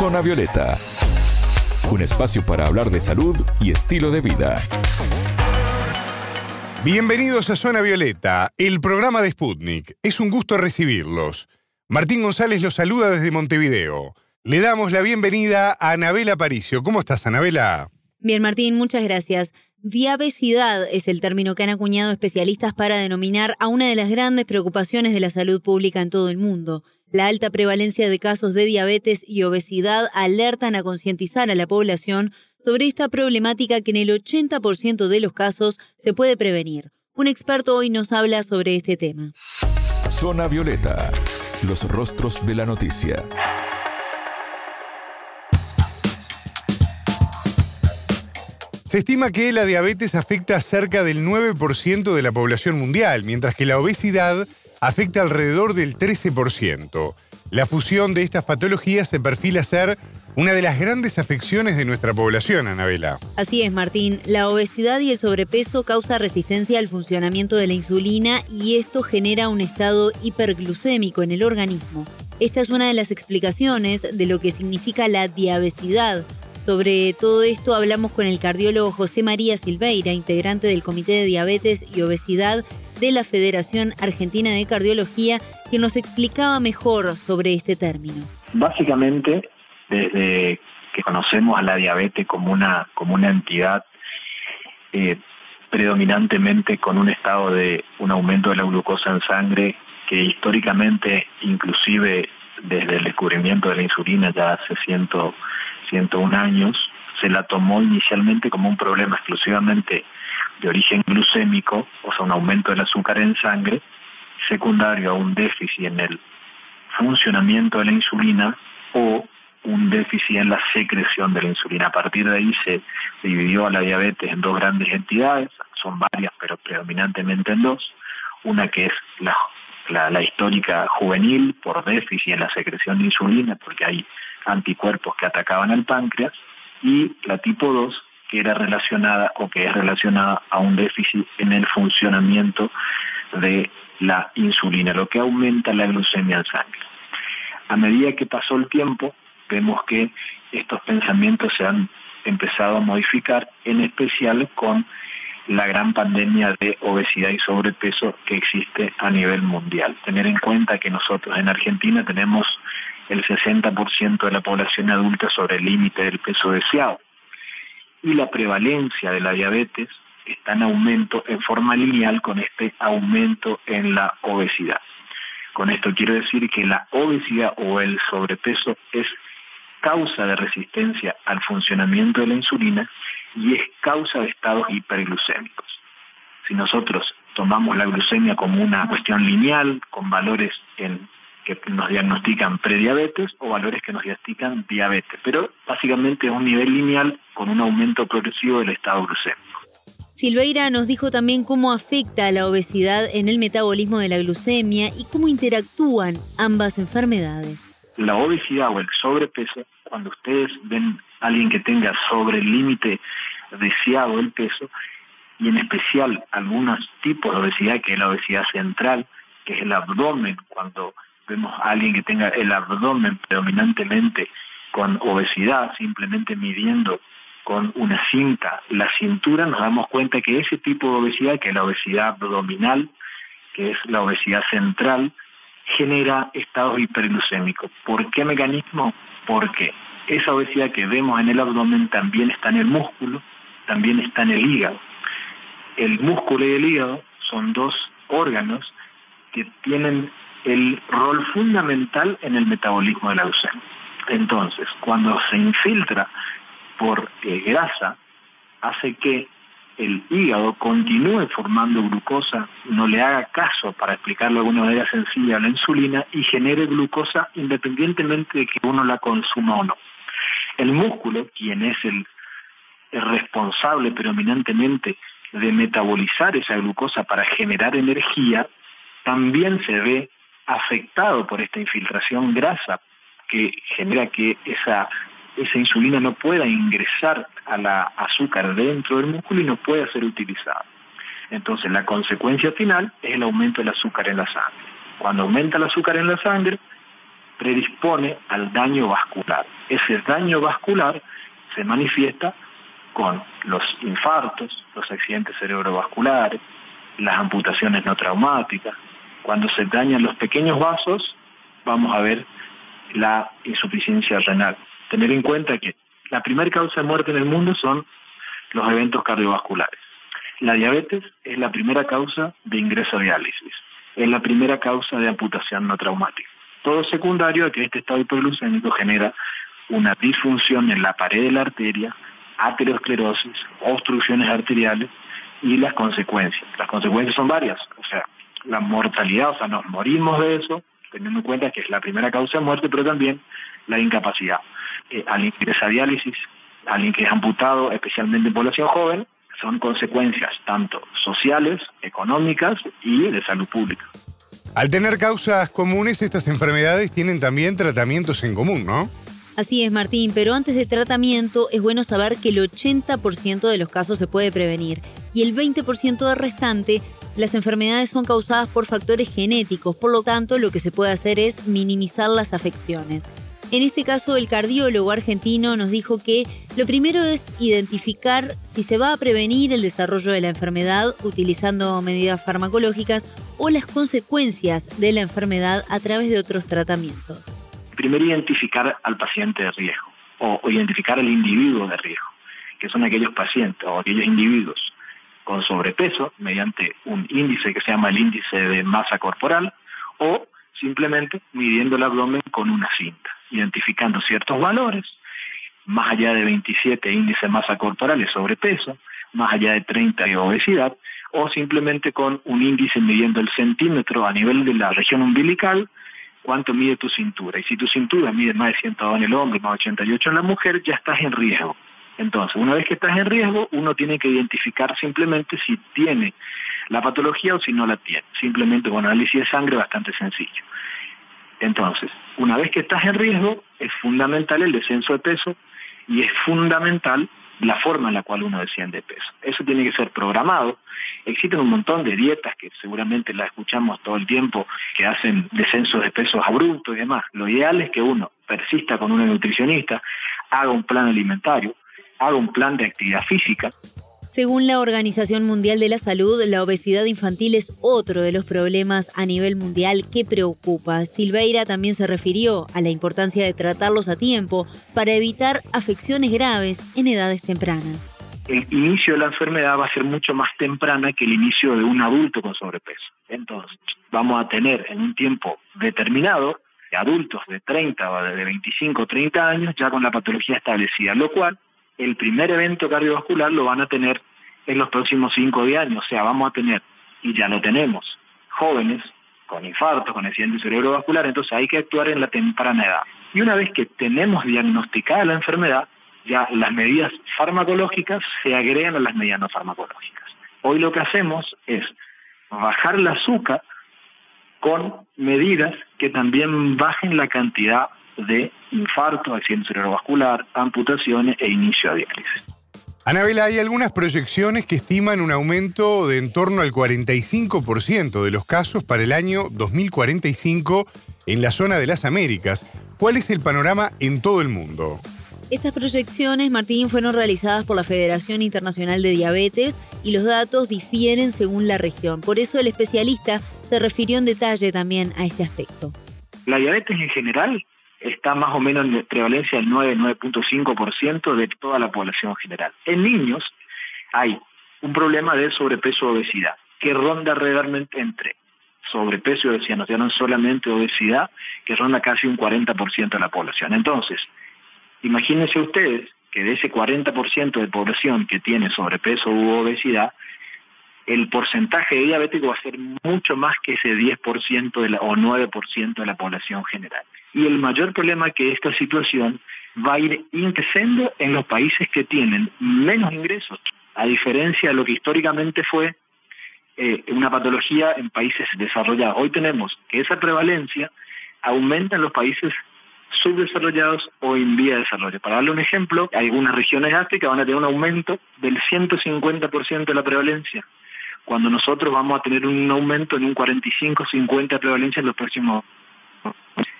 Zona Violeta, un espacio para hablar de salud y estilo de vida. Bienvenidos a Zona Violeta, el programa de Sputnik. Es un gusto recibirlos. Martín González los saluda desde Montevideo. Le damos la bienvenida a Anabela Paricio. ¿Cómo estás, Anabela? Bien, Martín, muchas gracias. Diabesidad es el término que han acuñado especialistas para denominar a una de las grandes preocupaciones de la salud pública en todo el mundo. La alta prevalencia de casos de diabetes y obesidad alertan a concientizar a la población sobre esta problemática que en el 80% de los casos se puede prevenir. Un experto hoy nos habla sobre este tema. Zona Violeta, los rostros de la noticia. Se estima que la diabetes afecta a cerca del 9% de la población mundial, mientras que la obesidad afecta alrededor del 13%. La fusión de estas patologías se perfila ser una de las grandes afecciones de nuestra población, Anabela. Así es, Martín. La obesidad y el sobrepeso causa resistencia al funcionamiento de la insulina y esto genera un estado hiperglucémico en el organismo. Esta es una de las explicaciones de lo que significa la diabesidad, sobre todo esto hablamos con el cardiólogo José María Silveira, integrante del Comité de Diabetes y Obesidad de la Federación Argentina de Cardiología, que nos explicaba mejor sobre este término. Básicamente, desde que conocemos a la diabetes como una, como una entidad eh, predominantemente con un estado de un aumento de la glucosa en sangre que históricamente, inclusive desde el descubrimiento de la insulina ya hace ciento 101 años, se la tomó inicialmente como un problema exclusivamente de origen glucémico, o sea, un aumento del azúcar en sangre, secundario a un déficit en el funcionamiento de la insulina o un déficit en la secreción de la insulina. A partir de ahí se dividió a la diabetes en dos grandes entidades, son varias, pero predominantemente en dos. Una que es la, la, histórica juvenil por déficit en la secreción de insulina, porque hay anticuerpos que atacaban el páncreas, y la tipo 2, que era relacionada o que es relacionada a un déficit en el funcionamiento de la insulina, lo que aumenta la glucemia en sangre. A medida que pasó el tiempo, vemos que estos pensamientos se han empezado a modificar, en especial con la gran pandemia de obesidad y sobrepeso que existe a nivel mundial. Tener en cuenta que nosotros en Argentina tenemos el 60% de la población adulta sobre el límite del peso deseado. Y la prevalencia de la diabetes está en aumento en forma lineal con este aumento en la obesidad. Con esto quiero decir que la obesidad o el sobrepeso es causa de resistencia al funcionamiento de la insulina y es causa de estados hiperglucémicos. Si nosotros tomamos la glucemia como una cuestión lineal, con valores en que nos diagnostican prediabetes o valores que nos diagnostican diabetes, pero básicamente es un nivel lineal con un aumento progresivo del estado glucémico. Silveira nos dijo también cómo afecta la obesidad en el metabolismo de la glucemia y cómo interactúan ambas enfermedades. La obesidad o el sobrepeso, cuando ustedes ven a alguien que tenga sobre el límite deseado del peso, y en especial algunos tipos de obesidad, que es la obesidad central, que es el abdomen, cuando vemos a alguien que tenga el abdomen predominantemente con obesidad, simplemente midiendo con una cinta la cintura, nos damos cuenta que ese tipo de obesidad, que es la obesidad abdominal, que es la obesidad central, genera estados hiperglucémicos. ¿Por qué mecanismo? Porque esa obesidad que vemos en el abdomen también está en el músculo, también está en el hígado. El músculo y el hígado son dos órganos que tienen el rol fundamental en el metabolismo de la glucemia. Entonces, cuando se infiltra por eh, grasa, hace que el hígado continúe formando glucosa, no le haga caso, para explicarlo de alguna manera sencilla, a la insulina y genere glucosa independientemente de que uno la consuma o no. El músculo, quien es el responsable predominantemente de metabolizar esa glucosa para generar energía, también se ve afectado por esta infiltración grasa que genera que esa, esa insulina no pueda ingresar a la azúcar dentro del músculo y no pueda ser utilizada. Entonces la consecuencia final es el aumento del azúcar en la sangre. Cuando aumenta el azúcar en la sangre, predispone al daño vascular. Ese daño vascular se manifiesta con los infartos, los accidentes cerebrovasculares, las amputaciones no traumáticas. Cuando se dañan los pequeños vasos, vamos a ver la insuficiencia renal. Tener en cuenta que la primera causa de muerte en el mundo son los eventos cardiovasculares. La diabetes es la primera causa de ingreso a diálisis, es la primera causa de amputación no traumática. Todo secundario a que este estado hiperglucémico genera una disfunción en la pared de la arteria, aterosclerosis, obstrucciones arteriales y las consecuencias. Las consecuencias son varias, o sea, la mortalidad, o sea, nos morimos de eso, teniendo en cuenta que es la primera causa de muerte, pero también la incapacidad. Eh, al ingresar a diálisis, alguien que es amputado, especialmente en población joven, son consecuencias tanto sociales, económicas y de salud pública. Al tener causas comunes, estas enfermedades tienen también tratamientos en común, ¿no? Así es, Martín, pero antes de tratamiento es bueno saber que el 80% de los casos se puede prevenir y el 20% del restante las enfermedades son causadas por factores genéticos, por lo tanto lo que se puede hacer es minimizar las afecciones. En este caso, el cardiólogo argentino nos dijo que lo primero es identificar si se va a prevenir el desarrollo de la enfermedad utilizando medidas farmacológicas o las consecuencias de la enfermedad a través de otros tratamientos. Primero, identificar al paciente de riesgo o, identificar al individuo de riesgo, que son aquellos pacientes o aquellos individuos con sobrepeso mediante un índice que se llama el índice de masa corporal o simplemente midiendo el abdomen con una cinta, identificando ciertos valores, más allá de 27 índice de masa corporal es sobrepeso, más allá de 30 de obesidad, o simplemente con un índice midiendo el centímetro a nivel de la región umbilical, cuánto mide tu cintura. Y si tu cintura mide más de 102 en el hombre, más de 88 en la mujer, ya estás en riesgo. Entonces, una vez que estás en riesgo, uno tiene que identificar simplemente si tiene la patología o si no la tiene. Simplemente con análisis de sangre bastante sencillo. Entonces, una vez que estás en riesgo, es fundamental el descenso de peso y es fundamental la forma en la cual uno desciende de peso. Eso tiene que ser programado. Existen un montón de dietas que seguramente las escuchamos todo el tiempo, que hacen descensos de pesos abruptos y demás. Lo ideal es que uno persista con una nutricionista, haga un plan alimentario, haga un plan de actividad física, según la Organización Mundial de la Salud, la obesidad infantil es otro de los problemas a nivel mundial que preocupa. Silveira también se refirió a la importancia de tratarlos a tiempo para evitar afecciones graves en edades tempranas. El inicio de la enfermedad va a ser mucho más temprana que el inicio de un adulto con sobrepeso. Entonces, vamos a tener en un tiempo determinado adultos de 30 o de 25 o 30 años ya con la patología establecida, lo cual el primer evento cardiovascular lo van a tener en los próximos 5 años. O sea, vamos a tener, y ya lo tenemos, jóvenes con infarto, con accidente cerebrovascular, entonces hay que actuar en la temprana edad. Y una vez que tenemos diagnosticada la enfermedad, ya las medidas farmacológicas se agregan a las medidas no farmacológicas. Hoy lo que hacemos es bajar el azúcar con medidas que también bajen la cantidad de infarto, accidente cerebrovascular, amputaciones e inicio de diálisis. Anabela, hay algunas proyecciones que estiman un aumento de en torno al 45% de los casos para el año 2045 en la zona de las Américas. ¿Cuál es el panorama en todo el mundo? Estas proyecciones, Martín, fueron realizadas por la Federación Internacional de Diabetes y los datos difieren según la región. Por eso el especialista se refirió en detalle también a este aspecto. La diabetes en general está más o menos en prevalencia del 9-9.5% de toda la población general. En niños hay un problema de sobrepeso obesidad, que ronda realmente entre sobrepeso y obesidad, no, no solamente obesidad, que ronda casi un 40% de la población. Entonces, imagínense ustedes que de ese 40% de población que tiene sobrepeso u obesidad, el porcentaje de diabético va a ser mucho más que ese 10% de la, o 9% de la población general. Y el mayor problema que esta situación va a ir increciendo en los países que tienen menos ingresos, a diferencia de lo que históricamente fue eh, una patología en países desarrollados. Hoy tenemos que esa prevalencia aumenta en los países subdesarrollados o en vía de desarrollo. Para darle un ejemplo, algunas regiones de África van a tener un aumento del 150% de la prevalencia cuando nosotros vamos a tener un aumento en un 45-50 de prevalencia en los próximos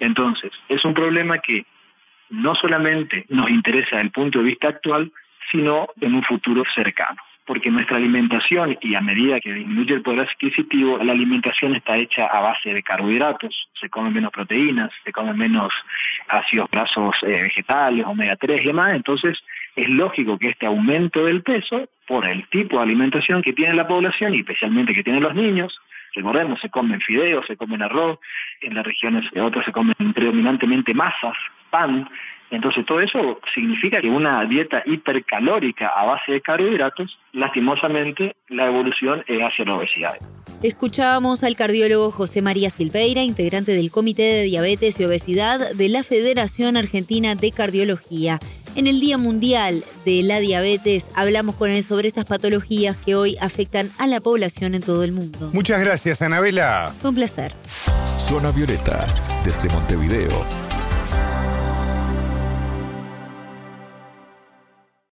Entonces, es un problema que no solamente nos interesa desde el punto de vista actual, sino en un futuro cercano. Porque nuestra alimentación, y a medida que disminuye el poder adquisitivo, la alimentación está hecha a base de carbohidratos, se comen menos proteínas, se comen menos ácidos grasos eh, vegetales, omega 3 y demás, entonces es lógico que este aumento del peso, por el tipo de alimentación que tiene la población y especialmente que tienen los niños, recordemos, se comen fideos, se comen arroz, en las regiones de otras se comen predominantemente masas, pan, entonces todo eso significa que una dieta hipercalórica a base de carbohidratos, lastimosamente la evolución es hacia la obesidad. Escuchábamos al cardiólogo José María Silveira, integrante del Comité de Diabetes y Obesidad de la Federación Argentina de Cardiología. En el Día Mundial de la Diabetes hablamos con él sobre estas patologías que hoy afectan a la población en todo el mundo. Muchas gracias, Anabela. Fue un placer. Zona Violeta, desde Montevideo,